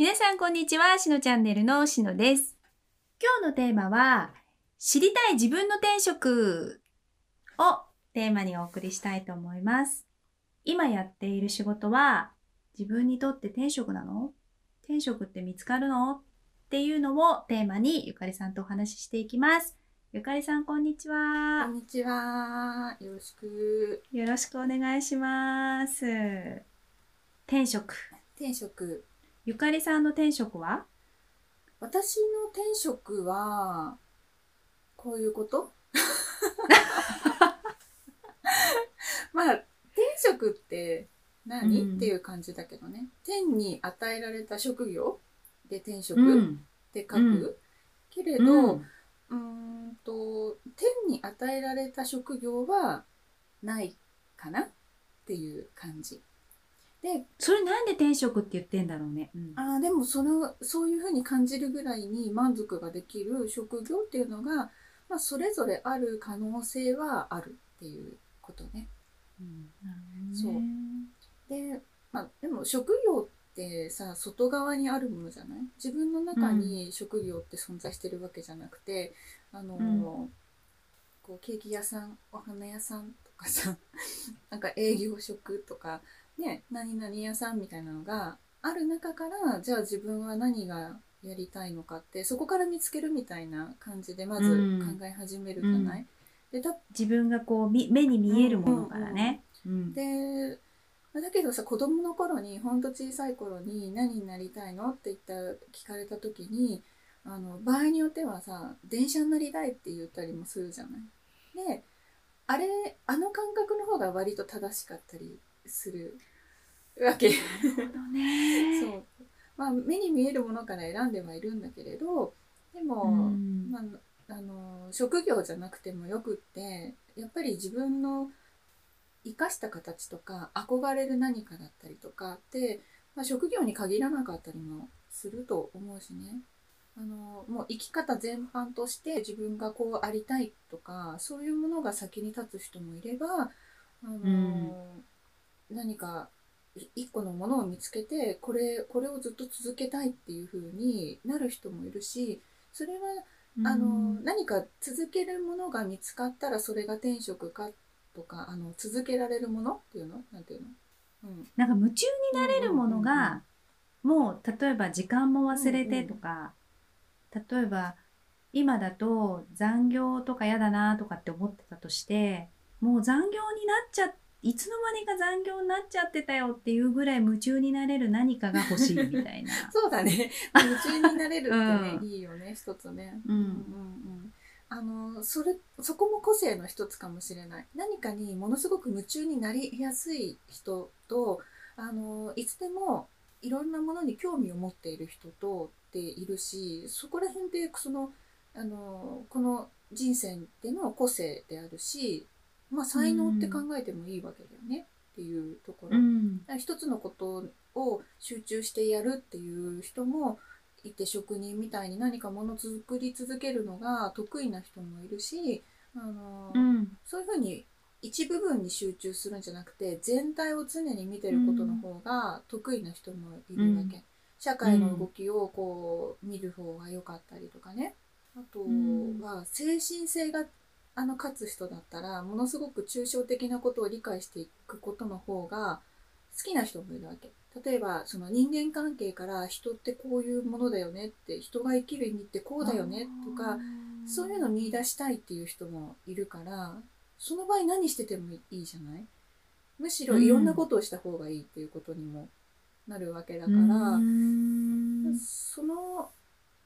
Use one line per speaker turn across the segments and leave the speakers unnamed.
皆さんこんにちは、しのチャンネルのしのです。今日のテーマは、知りたい自分の転職をテーマにお送りしたいと思います。今やっている仕事は、自分にとって転職なの？転職って見つかるの？っていうのをテーマにゆかりさんとお話ししていきます。ゆかりさんこんにち
こ
は
ん。にちは。よろしく。
よろしくお願いします。転職。
転職。
ゆかりさんの転職は？
私の転職は、こういうこと？まあ、転職って何、
うん。
っていう感じだけどね。天に与えられた職業で転職
うん。
って書く？
うん。
けれど、
うん。
うーんと天に与えられた職業はないかなっていう感じで
それなんで転職って言ってんだろうね。うん。
あーでもそのそういうふうに感じるぐらいに満足ができる職業っていうのが、まあ、それぞれある可能性はあるっていうことね。そう。で,、まあ、でも職業ってさ外側にあるものじゃない？自分の中に職業って存在してるわけじゃなくて、あのー
うん。
こうケーキ屋さんお花屋さんとかさ なんか営業職とかね何々屋さんみたいなのがある中からじゃあ自分は何がやりたいのかってそこから見つけるみたいな感じでまず
うん。
考え始めるじゃない、でだ
自分がこうみ目に見えるものからね。うん。
でまあだけどさ子供の頃にほんと小さい頃に何になりたいのって言った聞かれた時にあの場合によってはさ電車になりたいって言ったりもするじゃない？であれあの感覚の方が割と正しかったりするわけ。
なるほどね。
そうまあ目に見えるものから選んではいるんだけれどでも、
うん
まあ、あの職業じゃなくてもよくってやっぱり自分の生かした形とか憧れる何かだったりとかって、まあ、職業に限らなかったりもすると思うしねあのもう生き方全般として自分がこうありたいとかそういうものが先に立つ人もいればあの、何かい一個のものを見つけてこれこれをずっと続けたいっていう風になる人もいるしそれはあの何か続けるものが見つかったらそれが転職かとかあの続けられるものっていうの？なんていうの、うん、
なんか夢中になれるもの
うんうんうん
が、もう例えば時間も忘れてとか、例えば今だと残業とか嫌だなとかって思ってたとしてもう残業になっちゃいつの間にか残業になっちゃってたよっていうぐらい夢中になれる何かが欲しいみたいな。
そうだね夢中になれるってね、
う ん
いいよね一つね。
うん
うんうんあのそれそこも個性の一つかもしれない何かにものすごく夢中になりやすい人とあのいつでもいろんなものに興味を持っている人とっているしそこら辺でそのあのこの人生での個性であるし、まあ、才能って考えてもいいわけだよね、っていうところ。
うん。
一つのことを集中してやるっていう人もいて職人みたいに何かもの作り続けるのが得意な人もいるしあの、
うん。
そういうふうに一部分に集中するんじゃなくて全体を常に見てることの方が得意な人もいるわけ、
うん。
社会の動きをこう見る方が良かったりとかね。あと
ん。
は精神性があの勝つ人だったらものすごく抽象的なことを理解していくことの方が好きな人もいるわけ。例えばその人間関係から人ってこういうものだよねって人が生きる意味ってこうだよねとかそういうのを見出したいっていう人もいるからその場合何しててもいいじゃない？むしろいろんなことをした方がいいっていうことにもなるわけだから、
うん。
その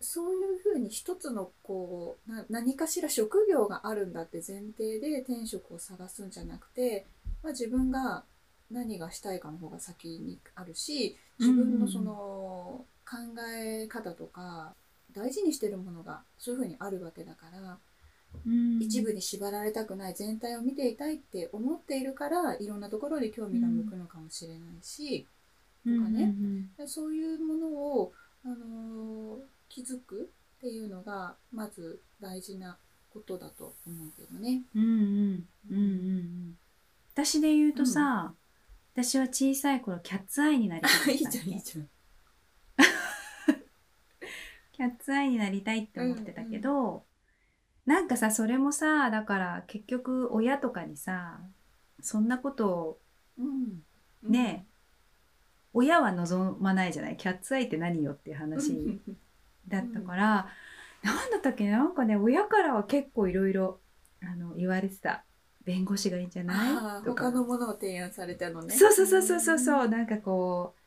そういうふうに一つのこうな何かしら職業があるんだって前提で転職を探すんじゃなくて、まあ、自分が何がしたいかの方が先にあるし自分のその考え方とか大事にしてるものがそういうふうにあるわけだから、
うん。
一部に縛られたくない全体を見ていたいって思っているからいろんなところに興味が向くのかもしれないし、とかね。でそういうものを、あのー気づくっていうのがまず大事なことだと思うけどね。
うんうんうんうんうん私で言うとさ、私は小さい頃キャッツアイになりた
いいじゃんいいじゃん。
キャッツアイになりたいって思ってたけど、なんかさそれもさだから結局親とかにさそんなことを
うん
ね、親は望まないじゃないキャッツアイって何よっていう話だったから、なんだったっけなんかね親からは結構いろいろ言われてた。弁護士がいいんじゃ
あ
ない？とか。
ー他のものを提案されたのね。
そうそうそうそうそうそう。なんかこう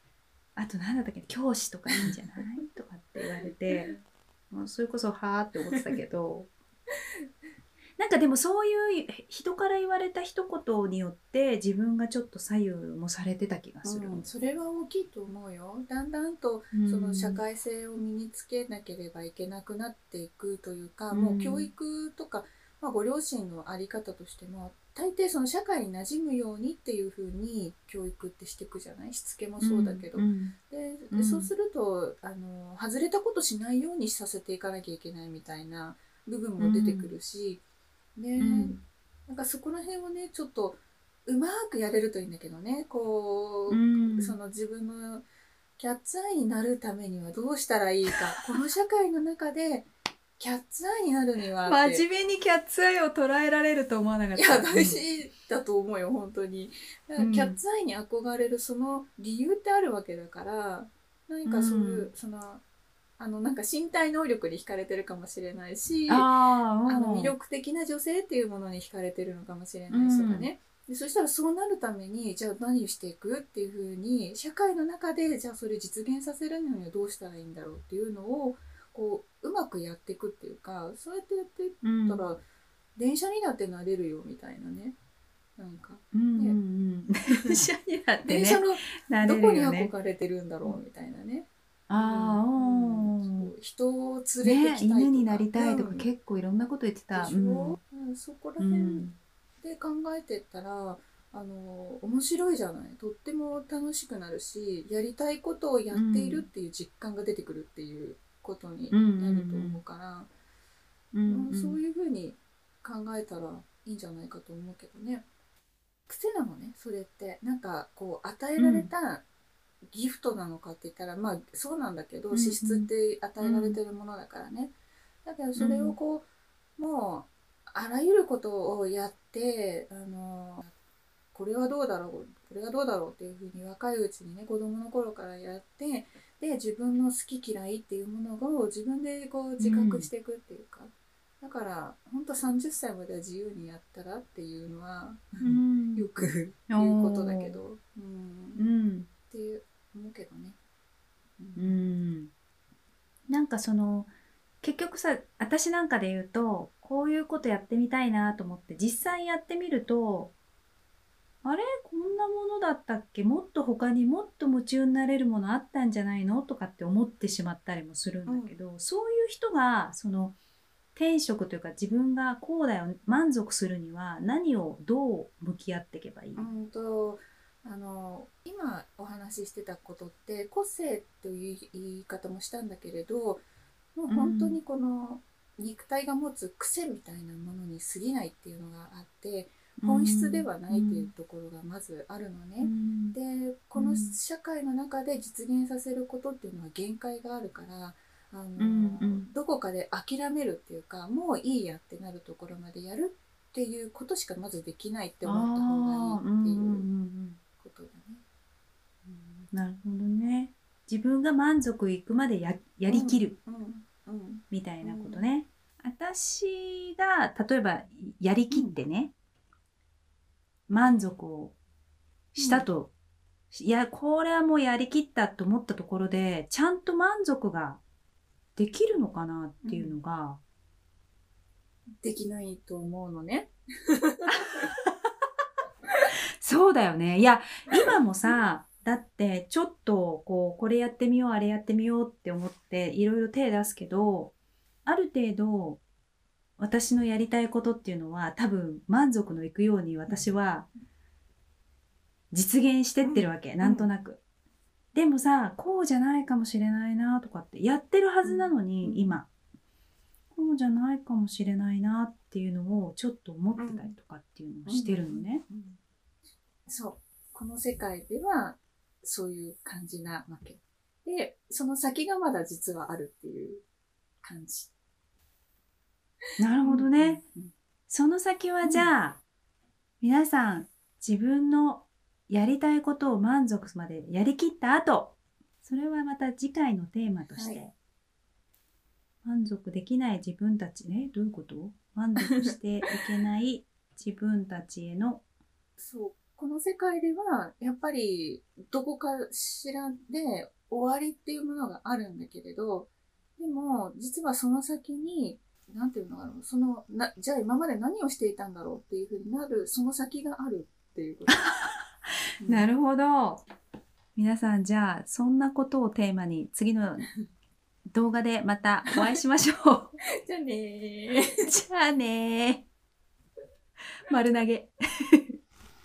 あと何だったっけ教師とかいいんじゃない？とかって言われて もうそれこそはあって思ってたけど なんかでもそういう人から言われた一言によって自分がちょっと左右もされてた気がする。
うん、それは大きいと思うよ。だんだんと
うん。
その社会性を身につけなければいけなくなっていくというか、
うん。
もう教育とか、まあ、ご両親の在り方としても大抵その社会に馴染むようにっていうふうに教育ってしていくじゃない？しつけもそうだけど、
ん。
でで
うん。
そうするとあの外れたことしないようにさせていかなきゃいけないみたいな部分も出てくるし、で、
うん。
なんかそこら辺をねちょっとうまくやれるといいんだけどね。こう、
うん。
その自分のキャッツアイになるためにはどうしたらいいか。この社会の中でキャッツアイになるには
真面目にキャッツアイを捉えられると思わなかった。
いや大事だと思うよ本当に。だから
うん。
キャッツアイに憧れるその理由ってあるわけだから何かそういう、
うん。
そのあのなんか身体能力に惹かれてるかもしれないし
あー
あの
うん
魅力的な女性っていうものに惹かれてるのかもしれないしとかね、でそしたらそうなるためにじゃあ何をしていくっていうふうに社会の中でじゃあそれ実現させるにはどうしたらいいんだろうっていうのをこううまくやっていくっていうかそうやってやっていっ
うん
たら、電車にだってなれるよみたいなねなんか
うんうんうん。電車にだってね。
電車の
な
どこに。憧れてるんだろうみたいなね。
ああ、
うん。人を連れ
ね
てきたいとか、
犬になりたいとか
うん。
結構いろんなこと言ってた。
でしょ、うん。そこら
う
辺
ん。
で考えてったらあの面白いじゃない。とっても楽しくなるしやりたいことをやっているっていう実感が出てくるっていうことになると思うから、
うん。
うんそういうふうに考えたらいいんじゃないかと思うけどね。癖なのねそれって。なんかこう与えられたギフトなのかって言ったら、まあそうなんだけど
うんうん。
資質って与えられてるものだからね、だけどそれをこう、もうあらゆることをやってあのこれはどうだろうこれはどうだろうっていうふうに若いうちにね子供の頃からやってで自分の好き嫌いっていうものを自分でこう自覚していくっていうか、だから本当30歳までは自由にやったらっていうのは、
うん。
よく言うことだけど、うん。
うん。
っていう思うけどね。
う
うん。
んなんかその結局さ私なんかで言うとこういうことやってみたいなと思って実際やってみるとあれ？こんなものだったっけ？もっと他にもっと夢中になれるものあったんじゃないの？とかって思ってしまったりもするんだけど、そういう人がその転職というか自分がこうだよ満足するには何をどう向き合っていけばいい、
うんとあの今お話ししてたことって個性という言い方もしたんだけれどもう本当にこの肉体が持つ癖みたいなものに過ぎないっていうのがあって本質ではないっていうところがまずあるのね。
うん。
でこの社会の中で実現させることっていうのは限界があるからあの、
うんうん。
どこかで諦めるっていうかもういいやってなるところまでやるっていうことしかまずできないって思った方がいいってい
うんうんう
うんことだね。
なるほどね自分が満足いくまでややりきる。みたいなことね、私が例えばやりきってね、満足をしたと、いやこれはもうやりきったと思ったところでちゃんと満足ができるのかなっていうのが、
できないと思うのね。
そうだよね。いや、今もさ、だってちょっとこう、これやってみよう、あれやってみようって思っていろいろ手出すけど、ある程度私のやりたいことっていうのは多分満足のいくように私は実現してってるわけ、
ん
なんとなく。でもさ、こうじゃないかもしれないなとかってやってるはずなのに、
うん
今。こうじゃないかもしれないなっていうのをちょっと思ってたりとかっていうのをしてるのね。
うん。そう。この世界ではそういう感じなわけ。で、その先がまだ実はあるっていう感じ。
なるほどね。
うん。
その先はじゃあ、皆さん自分のやりたいことを満足までやりきった後、それはまた次回のテーマとして、
はい
満足できない自分たちね、どういうこと？満足していけない自分たちへの、
そう。この世界では、やっぱり、どこかしらで終わりっていうものがあるんだけれど、でも、実はその先に、なんていうのかな、その、な、じゃあ今まで何をしていたんだろうっていうふうになる、その先があるっていうこと。うん
なるほど。皆さんじゃあそんなことをテーマに次の 動画でまたお会いしましょう。
じゃあねー。
じゃあねー。丸投げ。